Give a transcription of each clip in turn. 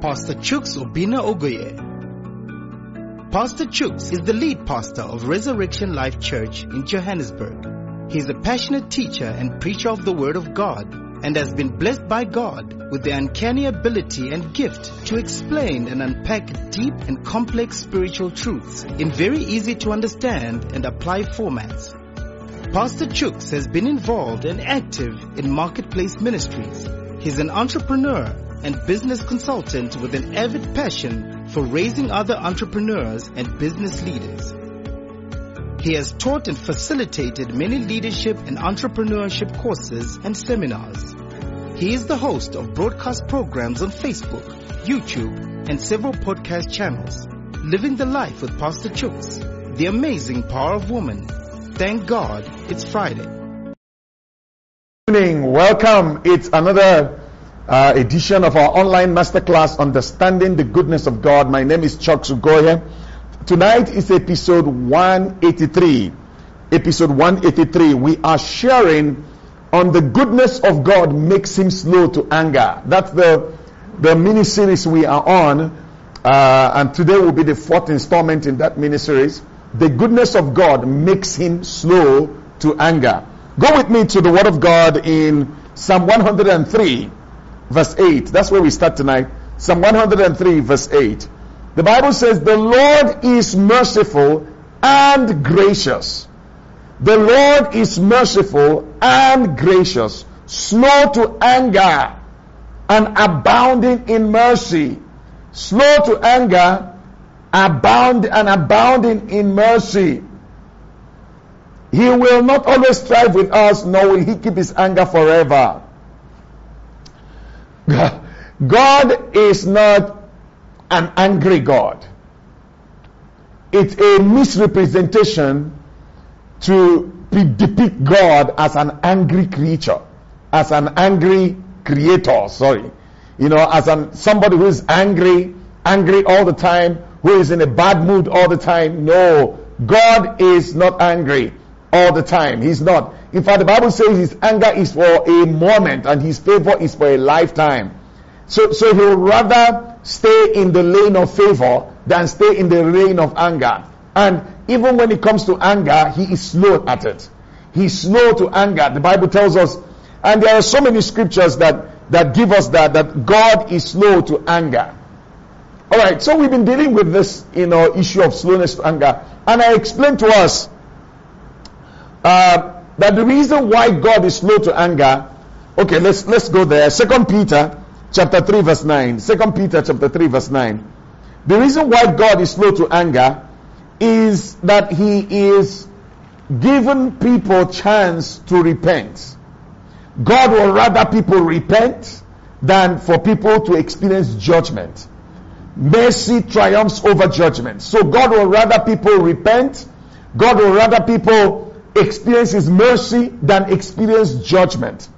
Pastor Chuks Obinna Ogoye. Pastor Chuks is the lead pastor of Resurrection Life Church in Johannesburg. He is a passionate teacher and preacher of the Word of God and has been blessed by God with the uncanny ability and gift to explain and unpack deep and complex spiritual truths in very easy to understand and apply formats. Pastor Chuks has been involved and active in marketplace ministries. He's an entrepreneur and business consultant with an avid passion for raising other entrepreneurs and business leaders. He has taught and facilitated many leadership and entrepreneurship courses and seminars. He is the host of broadcast programs on Facebook, YouTube, and several podcast channels. Living the Life with Pastor Chuks, The Amazing Power of Woman. Thank God it's Friday. Good evening. Welcome. It's another uh, edition of our online masterclass, Understanding the Goodness of God. My name is Chuks Ogoye. Tonight is episode 183. Episode 183. We are sharing on the goodness of God makes him slow to anger. That's the, the mini series we are on. Uh, and today will be the fourth installment in that mini series. The goodness of God makes him slow to anger. Go with me to the Word of God in Psalm 103 verse 8. That's where we start tonight. Psalm 103, verse 8. The Bible says, The Lord is merciful and gracious. The Lord is merciful and gracious, slow to anger and abounding in mercy. Slow to anger, abound and abounding in mercy. He will not always strive with us, nor will he keep his anger forever. God is not an angry God. It's a misrepresentation to depict God as an angry creature, as an angry creator, sorry. You know, as an, somebody who is angry, angry all the time, who is in a bad mood all the time. No, God is not angry all the time. He's not. In fact, the Bible says his anger is for a moment and his favor is for a lifetime. So, so he'll rather stay in the lane of favor than stay in the lane of anger. And even when it comes to anger, he is slow at it. He's slow to anger. The Bible tells us, and there are so many scriptures that, that give us that, that God is slow to anger. Alright, so we've been dealing with this, you know, issue of slowness to anger. And I explained to us, uh, that the reason why God is slow to anger, okay, let's let's go there. Second Peter chapter 3 verse 9. Second Peter chapter 3 verse 9. The reason why God is slow to anger is that he is giving people chance to repent. God will rather people repent than for people to experience judgment. Mercy triumphs over judgment. So God will rather people repent. God will rather people experience mercy than experience judgment.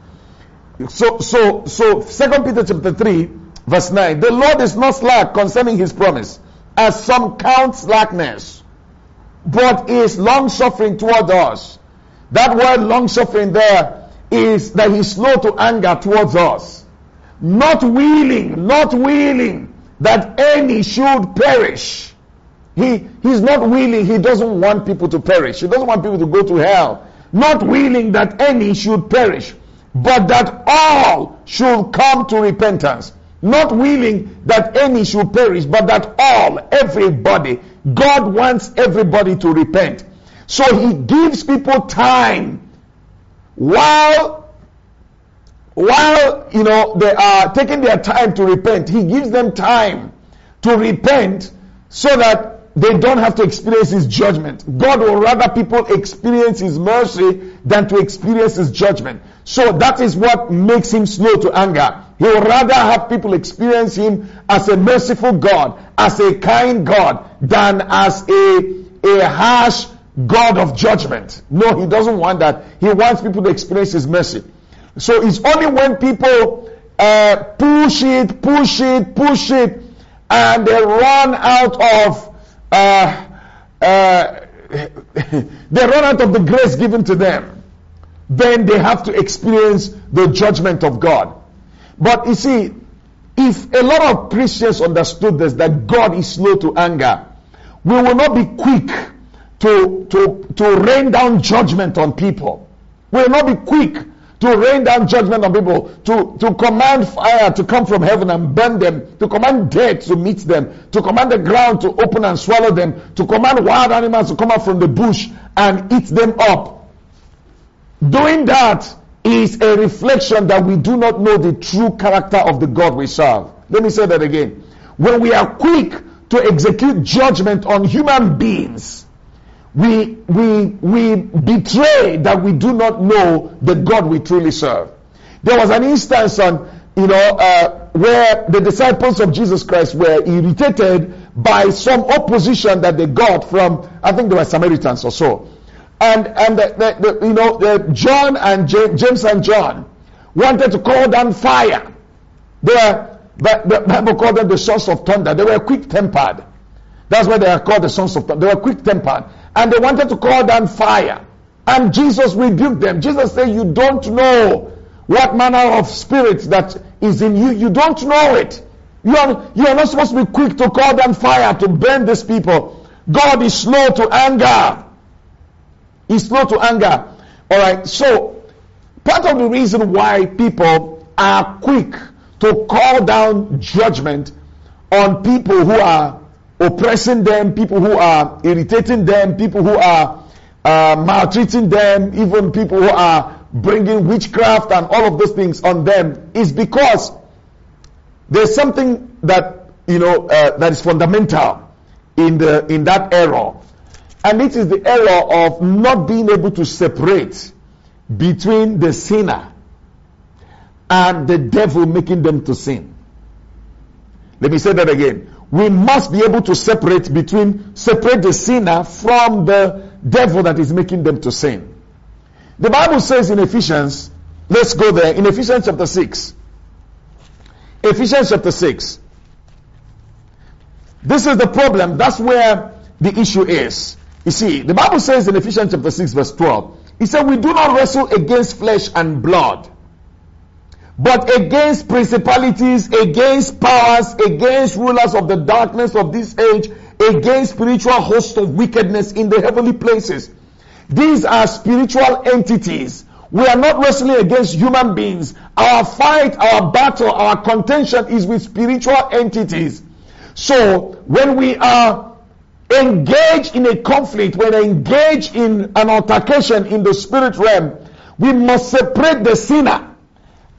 So, so, so, Second Peter chapter 3, verse 9. The Lord is not slack concerning his promise, as some count slackness, but is long suffering toward us. That word long suffering there is that he's slow to anger towards us. Not willing, not willing that any should perish he, he's not willing, he doesn't want people to perish. He doesn't want people to go to hell. Not willing that any should perish, but that all should come to repentance. Not willing that any should perish, but that all, everybody, God wants everybody to repent. So he gives people time while while you know they are taking their time to repent he gives them time to repent so that they don't have to experience his judgment. God will rather people experience his mercy than to experience his judgment. So that is what makes him slow to anger. He will rather have people experience him as a merciful God, as a kind God, than as a, a harsh God of judgment. No, he doesn't want that. He wants people to experience his mercy. So it's only when people uh, push it, push it, push it, and they run out of they run out of the grace given to them, then they have to experience the judgment of God. But you see, if a lot of Christians understood this, that God is slow to anger, we will not be quick to, to, to rain down judgment on people. We will not be quick to rain down judgment on people, to, to command fire to come from heaven and burn them, to command death to meet them, to command the ground to open and swallow them, to command wild animals to come out from the bush and eat them up. Doing that is a reflection that we do not know the true character of the God we serve. Let me say that again. When we are quick to execute judgment on human beings, we, we, we betray that we do not know the God we truly serve. There was an instance on, you know, uh, where the disciples of Jesus Christ were irritated by some opposition that they got from, I think they were Samaritans or so. And, and the, the, the, you know, John and James and John wanted to call down fire. They were, the Bible called them the sons of thunder. They were quick tempered. That's why they are called the sons of thunder. They were quick tempered and they wanted to call down fire. And Jesus rebuked them. Jesus said, You don't know what manner of spirit that is in you. You don't know it. You are, you are not supposed to be quick to call down fire to burn these people. God is slow to anger. He's slow to anger. Alright, so part of the reason why people are quick to call down judgment on people who are oppressing them, people who are irritating them, people who are uh, maltreating them, even people who are bringing witchcraft and all of those things on them is because there's something that you know uh, that is fundamental in the in that error, and it is the error of not being able to separate between the sinner and the devil making them to sin. Let me say that again we must be able to separate between, separate the sinner from the devil that is making them to sin. The Bible says in Ephesians, let's go there, in Ephesians chapter 6. Ephesians chapter 6. This is the problem. That's where the issue is. You see, the Bible says in Ephesians chapter 6 verse 12, it said, we do not wrestle against flesh and blood, but against principalities, against powers, against rulers of the darkness of this age, against spiritual hosts of wickedness in the heavenly places. These are spiritual entities. We are not wrestling against human beings. Our fight, our battle, our contention is with spiritual entities. So when we are engaged in a conflict, when we engage in an altercation in the spirit realm, we must separate the sinner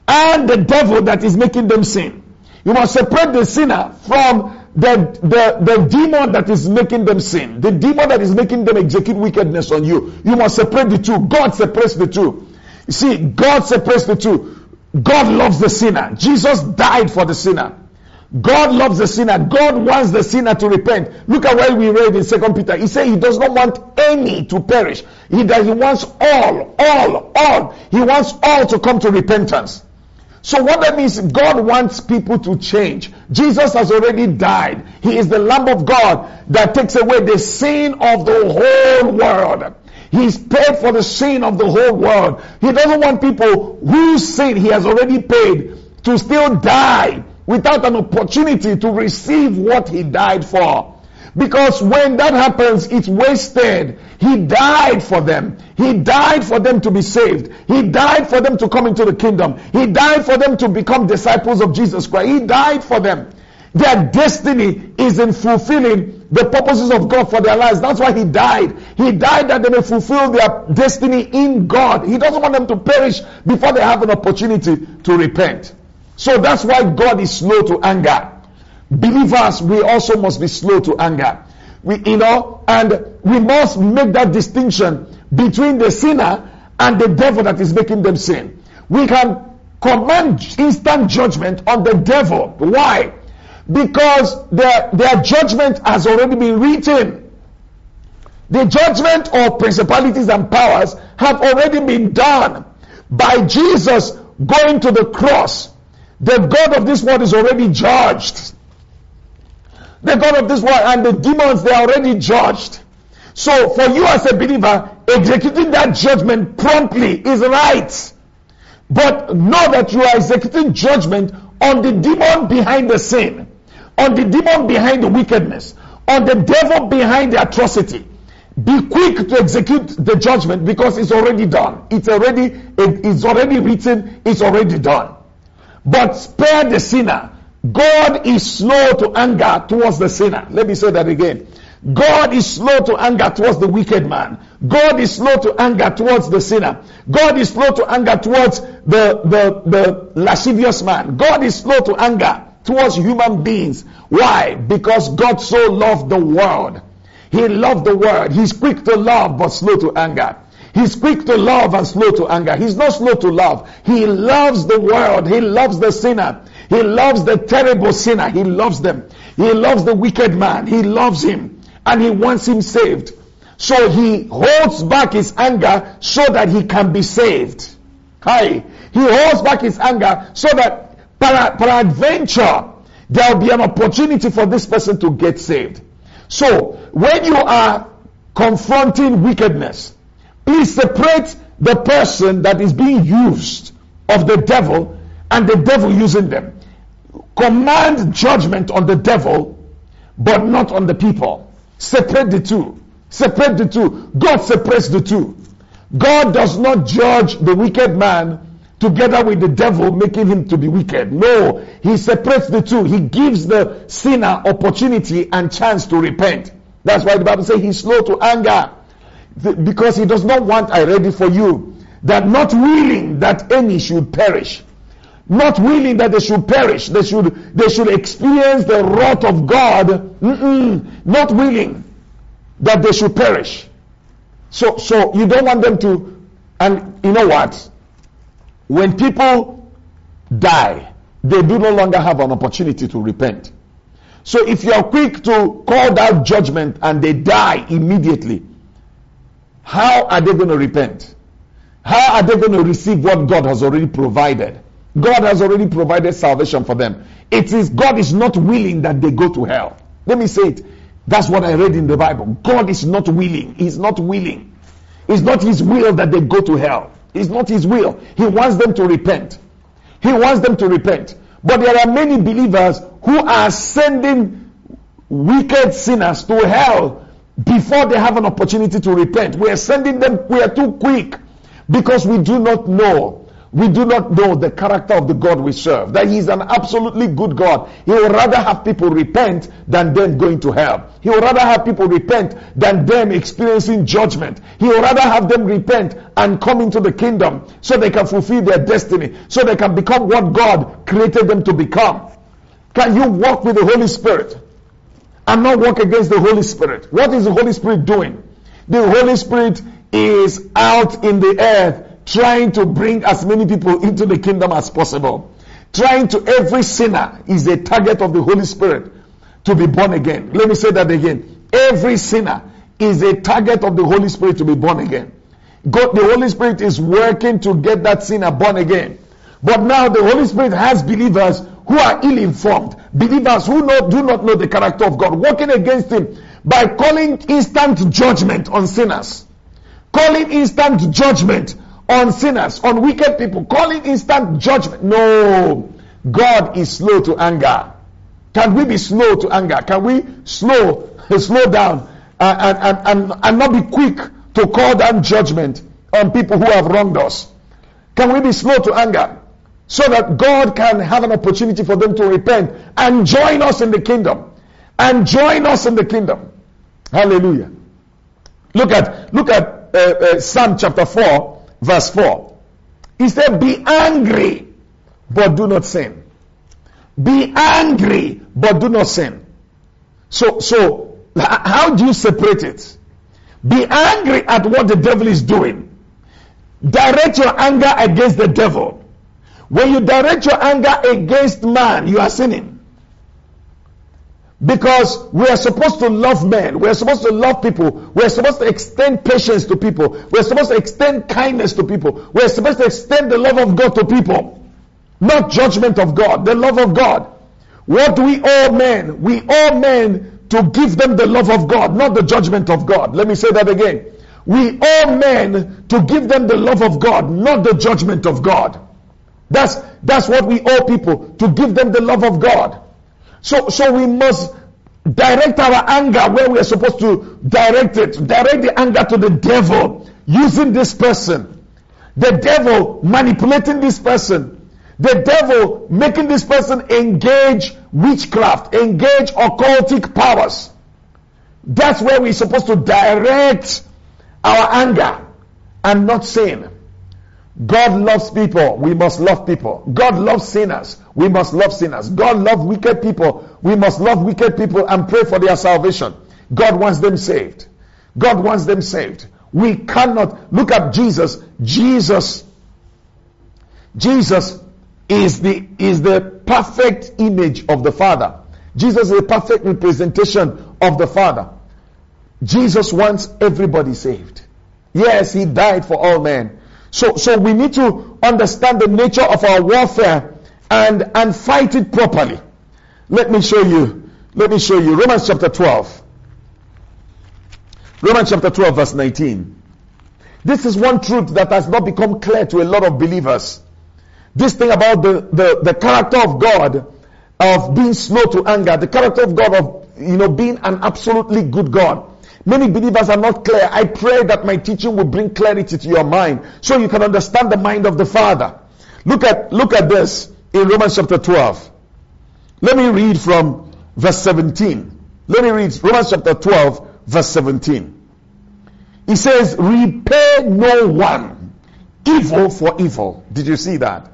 and the devil that is making them sin. You must separate the sinner from the, the, the demon that is making them sin. The demon that is making them execute wickedness on you. You must separate the two. God separates the two. You see, God separates the two. God loves the sinner. Jesus died for the sinner. God loves the sinner. God wants the sinner to repent. Look at what we read in Second Peter. He said he does not want any to perish. He, does. He wants all, all, all. He wants all to come to repentance. So what that means, God wants people to change. Jesus has already died. He is the Lamb of God that takes away the sin of the whole world. He's paid for the sin of the whole world. He doesn't want people whose sin he has already paid to still die without an opportunity to receive what he died for. Because when that happens, it's wasted. He died for them. He died for them to be saved. He died for them to come into the kingdom. He died for them to become disciples of Jesus Christ. He died for them. Their destiny is in fulfilling the purposes of God for their lives. That's why He died. He died that they may fulfill their destiny in God. He doesn't want them to perish before they have an opportunity to repent. So that's why God is slow to anger. Believers, we also must be slow to anger. We, you know, and we must make that distinction between the sinner and the devil that is making them sin. We can command instant judgment on the devil. Why? Because their, their judgment has already been written. The judgment of principalities and powers have already been done by Jesus going to the cross. The God of this world is already judged. The God of this world and the demons, they are already judged. So for you as a believer, executing that judgment promptly is right. But know that you are executing judgment on the demon behind the sin, on the demon behind the wickedness, on the devil behind the atrocity. Be quick to execute the judgment because it's already done. It's already, it's already written, it's already done. But spare the sinner. God is slow to anger towards the sinner. Let me say that again. God is slow to anger towards the wicked man. God is slow to anger towards the sinner. God is slow to anger towards the, the, the lascivious man. God is slow to anger towards human beings. Why? Because God so loved the world. He loved the world. He's quick to love but slow to anger. He's quick to love and slow to anger. He's not slow to love. He loves the world. He loves the sinner. He loves the terrible sinner. He loves them. He loves the wicked man. He loves him and he wants him saved. So he holds back his anger so that he can be saved. Hi. He holds back his anger so that peradventure there will be an opportunity for this person to get saved. So when you are confronting wickedness, please separate the person that is being used of the devil and the devil using them. Command judgment on the devil, but not on the people. Separate the two. Separate the two. God separates the two. God does not judge the wicked man together with the devil, making him to be wicked. No, he separates the two. He gives the sinner opportunity and chance to repent. That's why the Bible says he's slow to anger. Because he does not want, I ready for you, that not willing that any should perish. Not willing that they should perish. They should, they should experience the wrath of God. Mm-mm. Not willing that they should perish. So, so you don't want them to, and you know what? When people die, they do no longer have an opportunity to repent. So if you are quick to call that judgment and they die immediately, how are they going to repent? How are they going to receive what God has already provided? God has already provided salvation for them. It is God is not willing that they go to hell. Let me say it. That's what I read in the Bible. God is not willing. He's not willing. It's not his will that they go to hell. It's not his will. He wants them to repent. He wants them to repent. But there are many believers who are sending wicked sinners to hell before they have an opportunity to repent. We are sending them, we are too quick because we do not know we do not know the character of the God we serve. That He is an absolutely good God. He would rather have people repent than them going to hell. He would rather have people repent than them experiencing judgment. He would rather have them repent and come into the kingdom so they can fulfill their destiny, so they can become what God created them to become. Can you walk with the Holy Spirit and not walk against the Holy Spirit? What is the Holy Spirit doing? The Holy Spirit is out in the earth trying to bring as many people into the kingdom as possible. Trying to, every sinner is a target of the Holy Spirit to be born again. Let me say that again. Every sinner is a target of the Holy Spirit to be born again. God, the Holy Spirit is working to get that sinner born again. But now the Holy Spirit has believers who are ill-informed, believers who know, do not know the character of God, working against Him by calling instant judgment on sinners, calling instant judgment on sinners, on wicked people, calling instant judgment. No, God is slow to anger. Can we be slow to anger? Can we slow, slow down and, and, and, and not be quick to call down judgment on people who have wronged us? Can we be slow to anger so that God can have an opportunity for them to repent and join us in the kingdom? And join us in the kingdom. Hallelujah. Look at, look at uh, uh, Psalm chapter 4 verse 4. He said, Be angry, but do not sin. Be angry, but do not sin. So, so, how do you separate it? Be angry at what the devil is doing. Direct your anger against the devil. When you direct your anger against man, you are sinning. Because we are supposed to love men. We are supposed to love people. We are supposed to extend patience to people. We are supposed to extend kindness to people. We are supposed to extend the love of God to people. Not judgment of God, the love of God. What do we owe men? We owe men to give them the love of God, not the judgment of God. Let me say that again. We owe men to give them the love of God, not the judgment of God. That's, that's what we owe people, to give them the love of God. So, so we must direct our anger where we are supposed to direct it. Direct the anger to the devil using this person. The devil manipulating this person. The devil making this person engage witchcraft, engage occultic powers. That's where we're supposed to direct our anger and not sin. God loves people. We must love people. God loves sinners. We must love sinners. God loves wicked people. We must love wicked people and pray for their salvation. God wants them saved. God wants them saved. We cannot look at Jesus. Jesus, Jesus is the, is the perfect image of the Father. Jesus is a perfect representation of the Father. Jesus wants everybody saved. Yes, He died for all men. So, so we need to understand the nature of our warfare and, and fight it properly. Let me show you. Let me show you. Romans chapter 12. Romans chapter 12 verse 19. This is one truth that has not become clear to a lot of believers. This thing about the, the, the character of God of being slow to anger, the character of God of, you know, being an absolutely good God. Many believers are not clear. I pray that my teaching will bring clarity to your mind so you can understand the mind of the Father. Look at, look at this in Romans chapter 12. Let me read from verse 17. Let me read Romans chapter 12 verse 17. He says, repay no one evil for evil. Did you see that?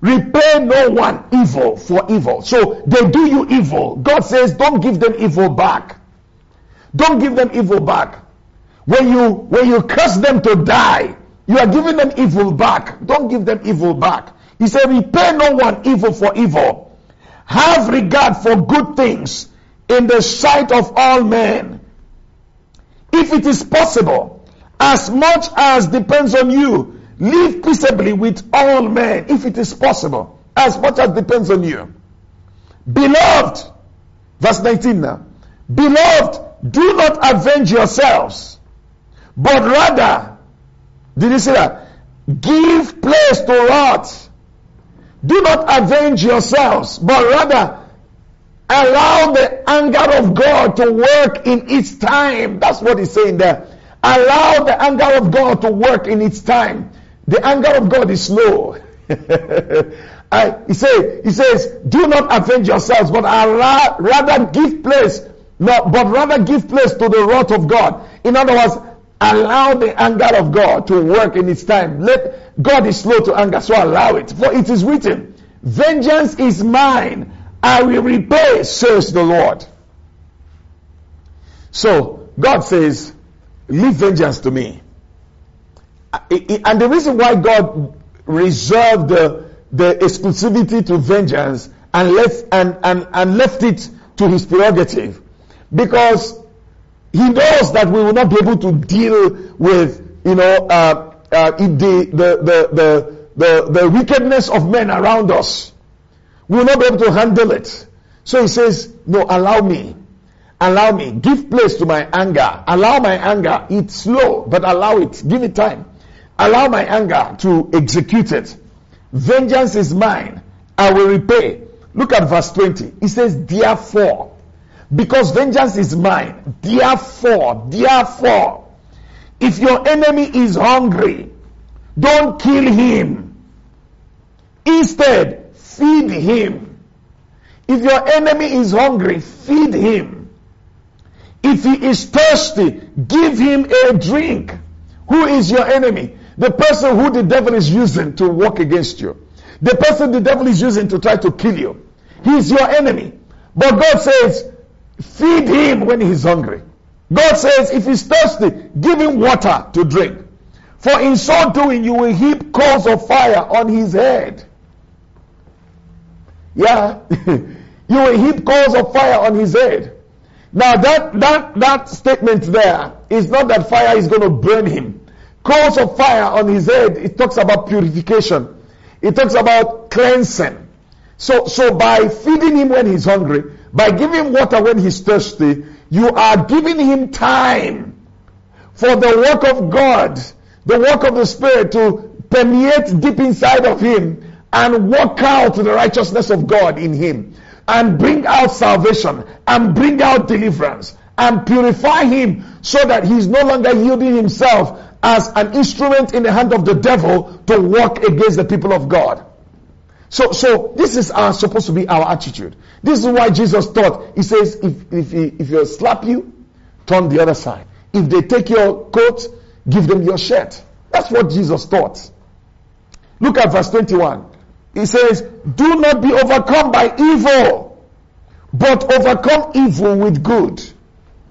Repay no one evil for evil. So they do you evil. God says, don't give them evil back. Don't give them evil back. When you, when you curse them to die, you are giving them evil back. Don't give them evil back. He said, repay no one evil for evil. Have regard for good things in the sight of all men. If it is possible, as much as depends on you, live peaceably with all men. If it is possible, as much as depends on you. Beloved, verse 19 now. Beloved, do not avenge yourselves, but rather, did you see that? Give place to wrath. Do not avenge yourselves, but rather allow the anger of God to work in its time. That's what he's saying there. Allow the anger of God to work in its time. The anger of God is slow. I, he, say, he says, do not avenge yourselves, but allow, rather give place no, but rather give place to the wrath of God. In other words, allow the anger of God to work in its time. Let God is slow to anger, so allow it. For it is written, Vengeance is mine, I will repay, says the Lord. So God says, Leave vengeance to me. And the reason why God reserved the, the exclusivity to vengeance and left and, and, and left it to his prerogative because he knows that we will not be able to deal with, you know, uh, uh, the, the, the, the, the, wickedness of men around us. We will not be able to handle it. So he says, no, allow me. Allow me. Give place to my anger. Allow my anger. It's slow, but allow it. Give it time. Allow my anger to execute it. Vengeance is mine. I will repay. Look at verse 20. He says, therefore, because vengeance is mine. Therefore, therefore, if your enemy is hungry, don't kill him. Instead, feed him. If your enemy is hungry, feed him. If he is thirsty, give him a drink. Who is your enemy? The person who the devil is using to work against you. The person the devil is using to try to kill you. He is your enemy. But God says, Feed him when he's hungry. God says, if he's thirsty, give him water to drink. For in so doing, you will heap coals of fire on his head. Yeah. you will heap coals of fire on his head. Now that, that, that statement there is not that fire is going to burn him. Coals of fire on his head, it talks about purification. It talks about cleansing. So, so by feeding him when he's hungry, by giving water when he's thirsty, you are giving him time for the work of God, the work of the Spirit to permeate deep inside of him and work out the righteousness of God in him and bring out salvation and bring out deliverance and purify him so that he's no longer yielding himself as an instrument in the hand of the devil to work against the people of God. So, so this is our, supposed to be our attitude. This is why Jesus taught. He says, if, if, if they slap you, turn the other side. If they take your coat, give them your shirt. That's what Jesus taught. Look at verse 21. He says, do not be overcome by evil, but overcome evil with good.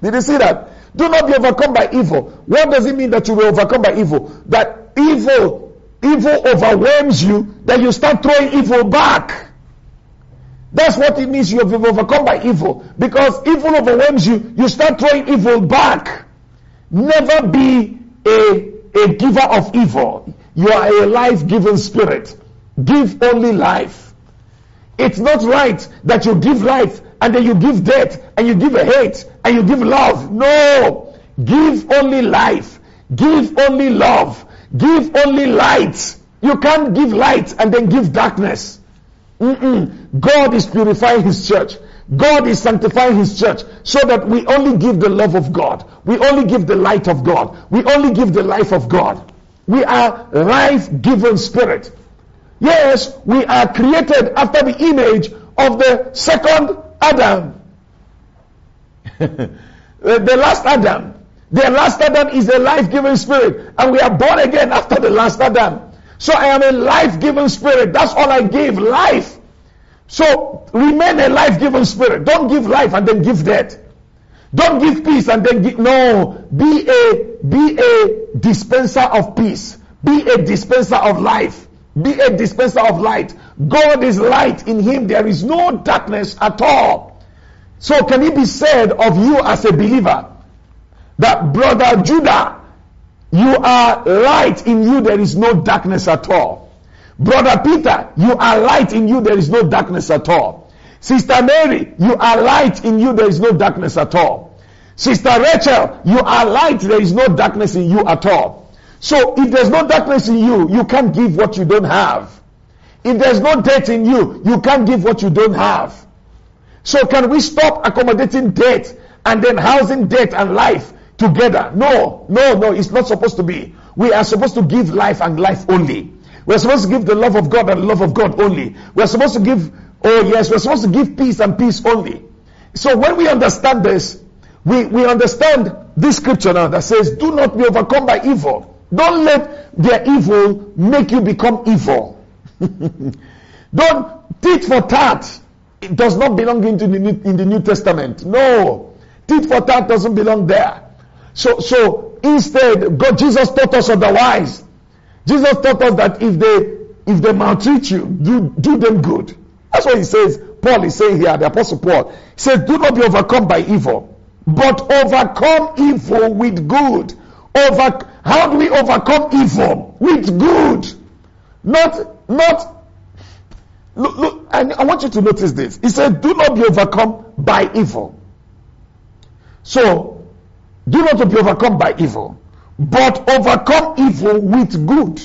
Did you see that? Do not be overcome by evil. What does it mean that you will overcome by evil? That evil, evil overwhelms you, then you start throwing evil back. That's what it means you have been overcome by evil. Because evil overwhelms you, you start throwing evil back. Never be a, a giver of evil. You are a life-giving spirit. Give only life. It's not right that you give life and then you give death and you give hate and you give love. No. Give only life. Give only love. Give only light. You can't give light and then give darkness. Mm-mm. God is purifying His church. God is sanctifying His church so that we only give the love of God. We only give the light of God. We only give the life of God. We are life-given spirit. Yes, we are created after the image of the second Adam. the last Adam. The last Adam is a life-giving spirit. And we are born again after the last Adam. So I am a life-giving spirit. That's all I give. Life. So remain a life-giving spirit. Don't give life and then give death. Don't give peace and then give, no. Be a, be a dispenser of peace. Be a dispenser of life. Be a dispenser of light. God is light. In Him there is no darkness at all. So can it be said of you as a believer that brother Judah, you are light in you, there is no darkness at all. Brother Peter, you are light in you, there is no darkness at all. Sister Mary, you are light in you, there is no darkness at all. Sister Rachel, you are light, there is no darkness in you at all. So if there's no darkness in you, you can't give what you don't have. If there's no debt in you, you can't give what you don't have. So can we stop accommodating debt and then housing debt and life together? No, no, no, it's not supposed to be. We are supposed to give life and life only. We're supposed to give the love of God and the love of God only. We're supposed to give, oh yes, we're supposed to give peace and peace only. So when we understand this, we, we understand this scripture now that says, do not be overcome by evil. Don't let their evil make you become evil. Don't tit for tat. It does not belong into the New, in the New Testament. No, tit for tat doesn't belong there. So, so instead, God, Jesus taught us otherwise. Jesus taught us that if they if they maltreat you, do do them good. That's what he says. Paul is saying here, the apostle Paul he says, "Do not be overcome by evil, but overcome evil with good." Over, how do we overcome evil? With good. Not, not, look, look, I, I want you to notice this. He said, do not be overcome by evil. So, do not be overcome by evil, but overcome evil with good.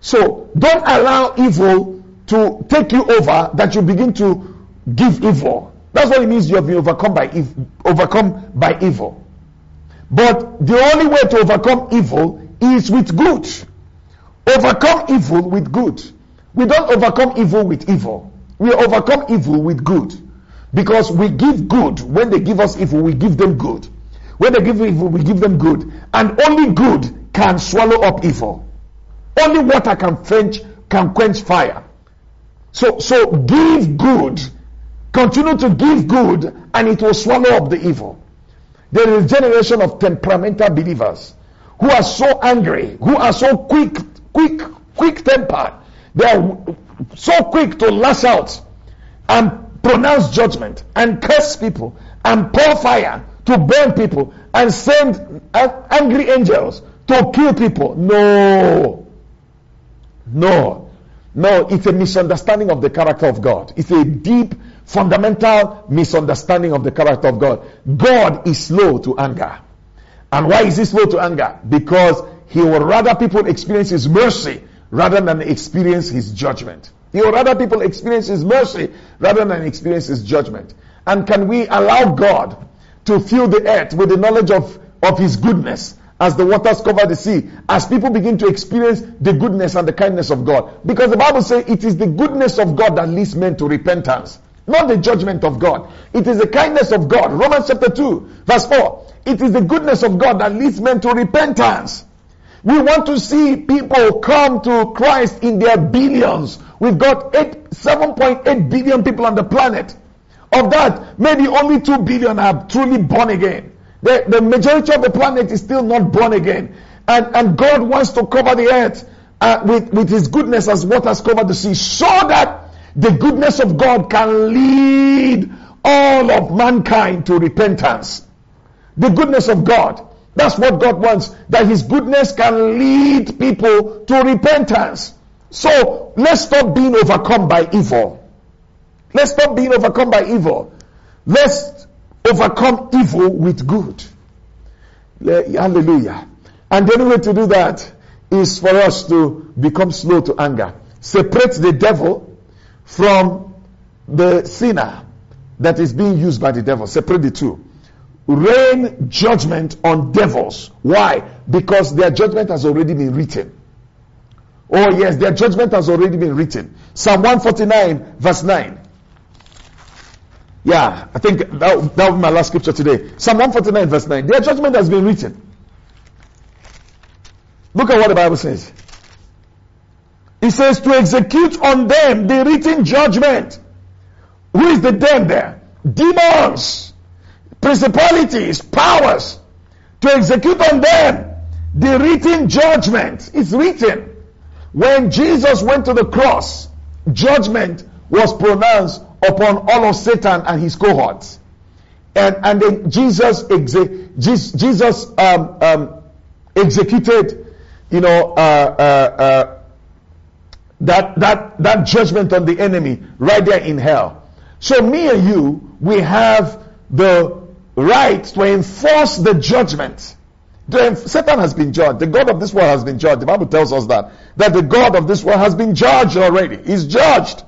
So, don't allow evil to take you over that you begin to give evil. That's what it means you have been overcome by evil, overcome by evil. But the only way to overcome evil is with good. Overcome evil with good. We don't overcome evil with evil. We overcome evil with good. Because we give good. When they give us evil, we give them good. When they give evil, we give them good. And only good can swallow up evil. Only water can quench, can quench fire. So, so give good. Continue to give good and it will swallow up the evil. There is a generation of temperamental believers who are so angry, who are so quick, quick, quick tempered. They are so quick to lash out and pronounce judgment and curse people and pour fire to burn people and send angry angels to kill people. No. No. No, it's a misunderstanding of the character of God. It's a deep fundamental misunderstanding of the character of God. God is slow to anger. And why is he slow to anger? Because he would rather people experience his mercy rather than experience his judgment. He would rather people experience his mercy rather than experience his judgment. And can we allow God to fill the earth with the knowledge of, of his goodness as the waters cover the sea, as people begin to experience the goodness and the kindness of God. Because the Bible says it is the goodness of God that leads men to repentance, not the judgment of God. It is the kindness of God. Romans chapter 2, verse 4. It is the goodness of God that leads men to repentance. We want to see people come to Christ in their billions. We've got 8, 7.8 billion people on the planet. Of that, maybe only 2 billion are truly born again. The, the majority of the planet is still not born again. And, and God wants to cover the earth uh, with, with His goodness as waters cover the sea so that the goodness of God can lead all of mankind to repentance. The goodness of God. That's what God wants. That His goodness can lead people to repentance. So let's stop being overcome by evil. Let's stop being overcome by evil. Let's overcome evil with good. Hallelujah. And the only way to do that is for us to become slow to anger. Separate the devil from the sinner that is being used by the devil. Separate the two. Rain judgment on devils. Why? Because their judgment has already been written. Oh yes, their judgment has already been written. Psalm 149 verse 9. Yeah, I think that, that was my last scripture today. Psalm 149 verse 9. Their judgment has been written. Look at what the Bible says. It says to execute on them the written judgment. Who is the them there? Demons, principalities, powers. To execute on them the written judgment. It's written. When Jesus went to the cross, judgment was pronounced upon all of Satan and his cohorts. And, and then Jesus, exe- Jesus um, um, executed, you know, uh, uh, uh, that, that, that judgment on the enemy right there in hell. So me and you, we have the right to enforce the judgment. Satan has been judged. The God of this world has been judged. The Bible tells us that. That the God of this world has been judged already. He's judged.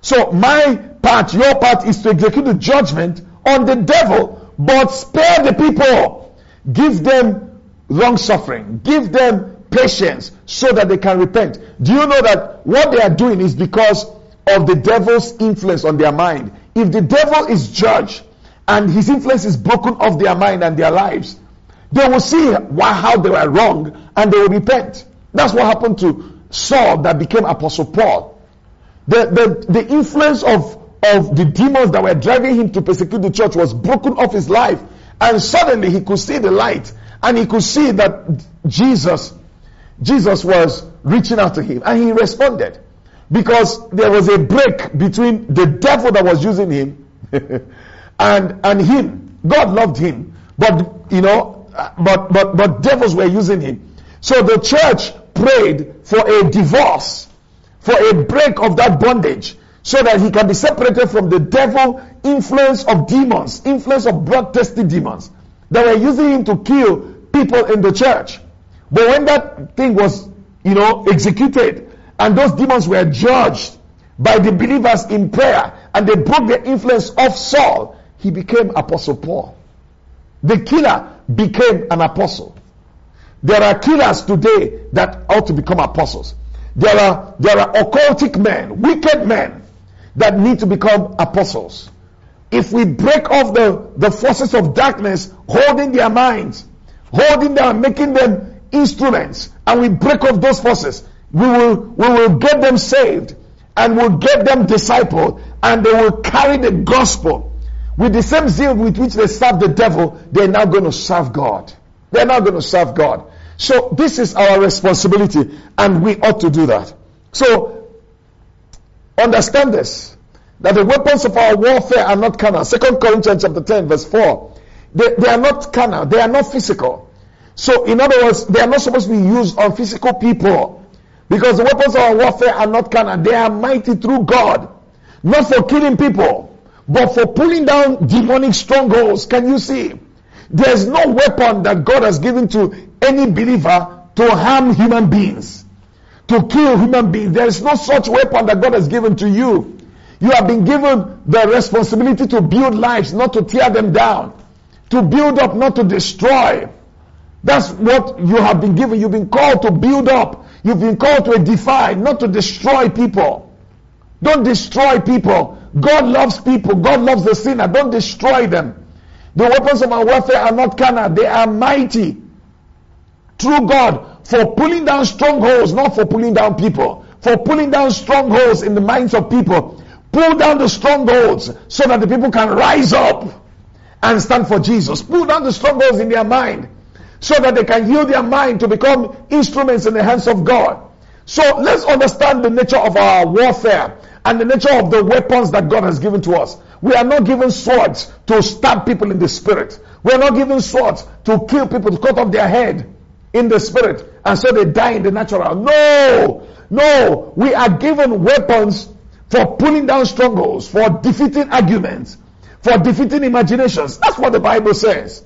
So my part, your part is to execute the judgment on the devil, but spare the people. Give them long suffering. Give them patience so that they can repent. Do you know that what they are doing is because of the devil's influence on their mind? If the devil is judged and his influence is broken off their mind and their lives, they will see why, how they were wrong and they will repent. That's what happened to Saul that became Apostle Paul. The, the, the influence of, of the demons that were driving him to persecute the church was broken off his life. And suddenly he could see the light and he could see that Jesus, Jesus was reaching out to him and he responded because there was a break between the devil that was using him and, and him. God loved him, but you know, but, but, but devils were using him. So the church prayed for a divorce for a break of that bondage so that he can be separated from the devil influence of demons, influence of bloodthirsty demons that were using him to kill people in the church. But when that thing was, you know, executed and those demons were judged by the believers in prayer and they broke the influence of Saul, he became Apostle Paul. The killer became an apostle. There are killers today that ought to become apostles. There are, there are occultic men, wicked men that need to become apostles. If we break off the, the forces of darkness holding their minds, holding them, making them instruments, and we break off those forces, we will, we will get them saved and we'll get them discipled and they will carry the gospel with the same zeal with which they serve the devil, they're now going to serve God. They're now going to serve God. So this is our responsibility and we ought to do that. So understand this that the weapons of our warfare are not carnal. Second Corinthians chapter 10 verse 4. They, they are not carnal. They are not physical. So in other words, they are not supposed to be used on physical people. Because the weapons of our warfare are not carnal. They are mighty through God. Not for killing people, but for pulling down demonic strongholds. Can you see? There's no weapon that God has given to any believer to harm human beings. to kill human beings. There is no such weapon that God has given to you. You have been given the responsibility to build lives, not to tear them down. To build up, not to destroy. That's what you have been given. You've been called to build up. You've been called to edify, not to destroy people. Don't destroy people. God loves people. God loves the sinner. Don't destroy them. The weapons of our warfare are not carnal. They are mighty. Through God for pulling down strongholds, not for pulling down people. For pulling down strongholds in the minds of people. Pull down the strongholds so that the people can rise up and stand for Jesus. Pull down the strongholds in their mind so that they can yield their mind to become instruments in the hands of God. So let's understand the nature of our warfare and the nature of the weapons that God has given to us. We are not given swords to stab people in the spirit. We are not given swords to kill people, to cut off their head in the spirit, and so they die in the natural. No! No! We are given weapons for pulling down strongholds, for defeating arguments, for defeating imaginations. That's what the Bible says.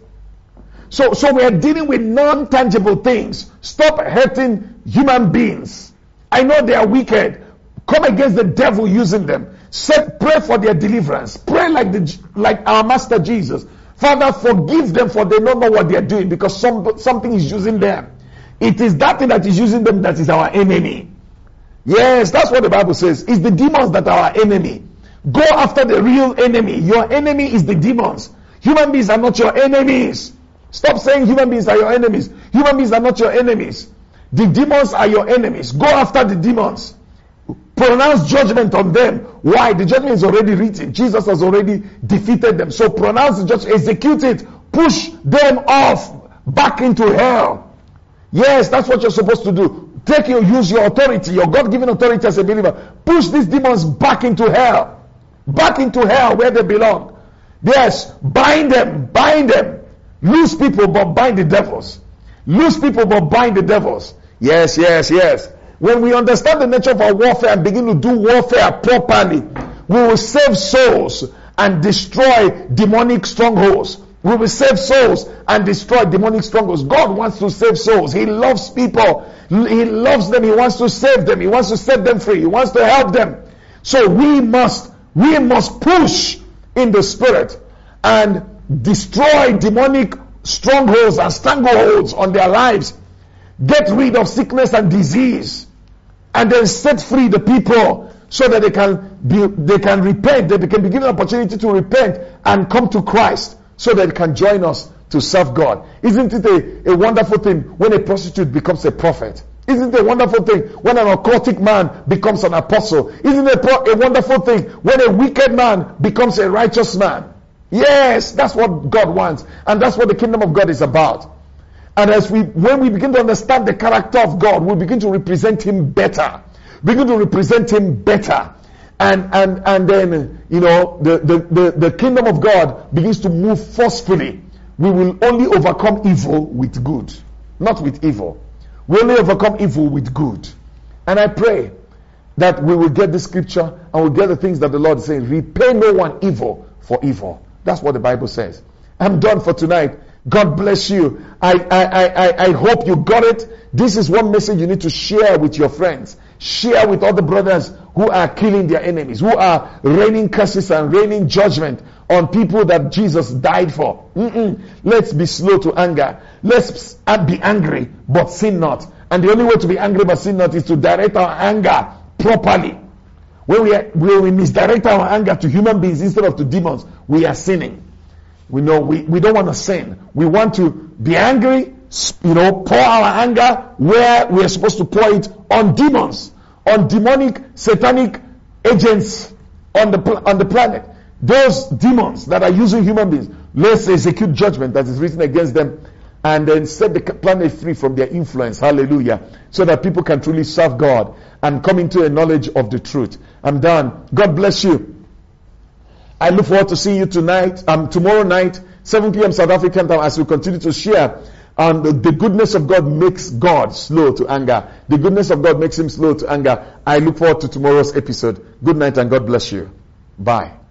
So, so we are dealing with non-tangible things. Stop hurting human beings. I know they are wicked. Come against the devil using them. Set, pray for their deliverance. Pray like the, like our master Jesus. Father, forgive them for they don't know what they are doing because some, something is using them. It is that thing that is using them that is our enemy. Yes, that's what the Bible says. It's the demons that are our enemy. Go after the real enemy. Your enemy is the demons. Human beings are not your enemies. Stop saying human beings are your enemies. Human beings are not your enemies. The demons are your enemies. Go after the demons. Pronounce judgment on them. Why? The judgment is already written. Jesus has already defeated them. So pronounce the judgment, execute it, push them off back into hell. Yes, that's what you're supposed to do. Take your, use your authority, your God-given authority as a believer. Push these demons back into hell. Back into hell where they belong. Yes, bind them, bind them. Loose people, but bind the devils. Loose people, but bind the devils. Yes, yes, yes. When we understand the nature of our warfare and begin to do warfare properly, we will save souls and destroy demonic strongholds. We will save souls and destroy demonic strongholds. God wants to save souls. He loves people. He loves them. He wants to save them. He wants to set them free. He wants to help them. So we must, we must push in the spirit and destroy demonic strongholds and strangleholds on their lives. Get rid of sickness and disease. And then set free the people so that they can be, they can repent, they can be given an opportunity to repent and come to Christ so that they can join us to serve God. Isn't it a, a wonderful thing when a prostitute becomes a prophet? Isn't it a wonderful thing when an occultic man becomes an apostle? Isn't it a, a wonderful thing when a wicked man becomes a righteous man? Yes, that's what God wants. And that's what the kingdom of God is about. And as we, when we begin to understand the character of God, we begin to represent Him better. Begin to represent Him better. And, and, and then, you know, the, the, the, the kingdom of God begins to move forcefully. We will only overcome evil with good, not with evil. We only overcome evil with good. And I pray that we will get the scripture and we'll get the things that the Lord is saying. Repay no one evil for evil. That's what the Bible says. I'm done for tonight. God bless you. I, I, I, I hope you got it. This is one message you need to share with your friends. Share with other brothers who are killing their enemies, who are raining curses and raining judgment on people that Jesus died for. Mm-mm. Let's be slow to anger. Let's be angry, but sin not. And the only way to be angry but sin not is to direct our anger properly. When we, are, when we misdirect our anger to human beings instead of to demons, we are sinning. We know we, we don't want to sin. We want to be angry, you know, pour our anger where we are supposed to pour it on demons, on demonic, satanic agents on the, on the planet. Those demons that are using human beings, let's execute judgment that is written against them and then set the planet free from their influence. Hallelujah. So that people can truly serve God and come into a knowledge of the truth. I'm done. God bless you. I look forward to seeing you tonight, um, tomorrow night, 7 p.m. South African time as we continue to share and the, the goodness of God makes God slow to anger. The goodness of God makes him slow to anger. I look forward to tomorrow's episode. Good night and God bless you. Bye.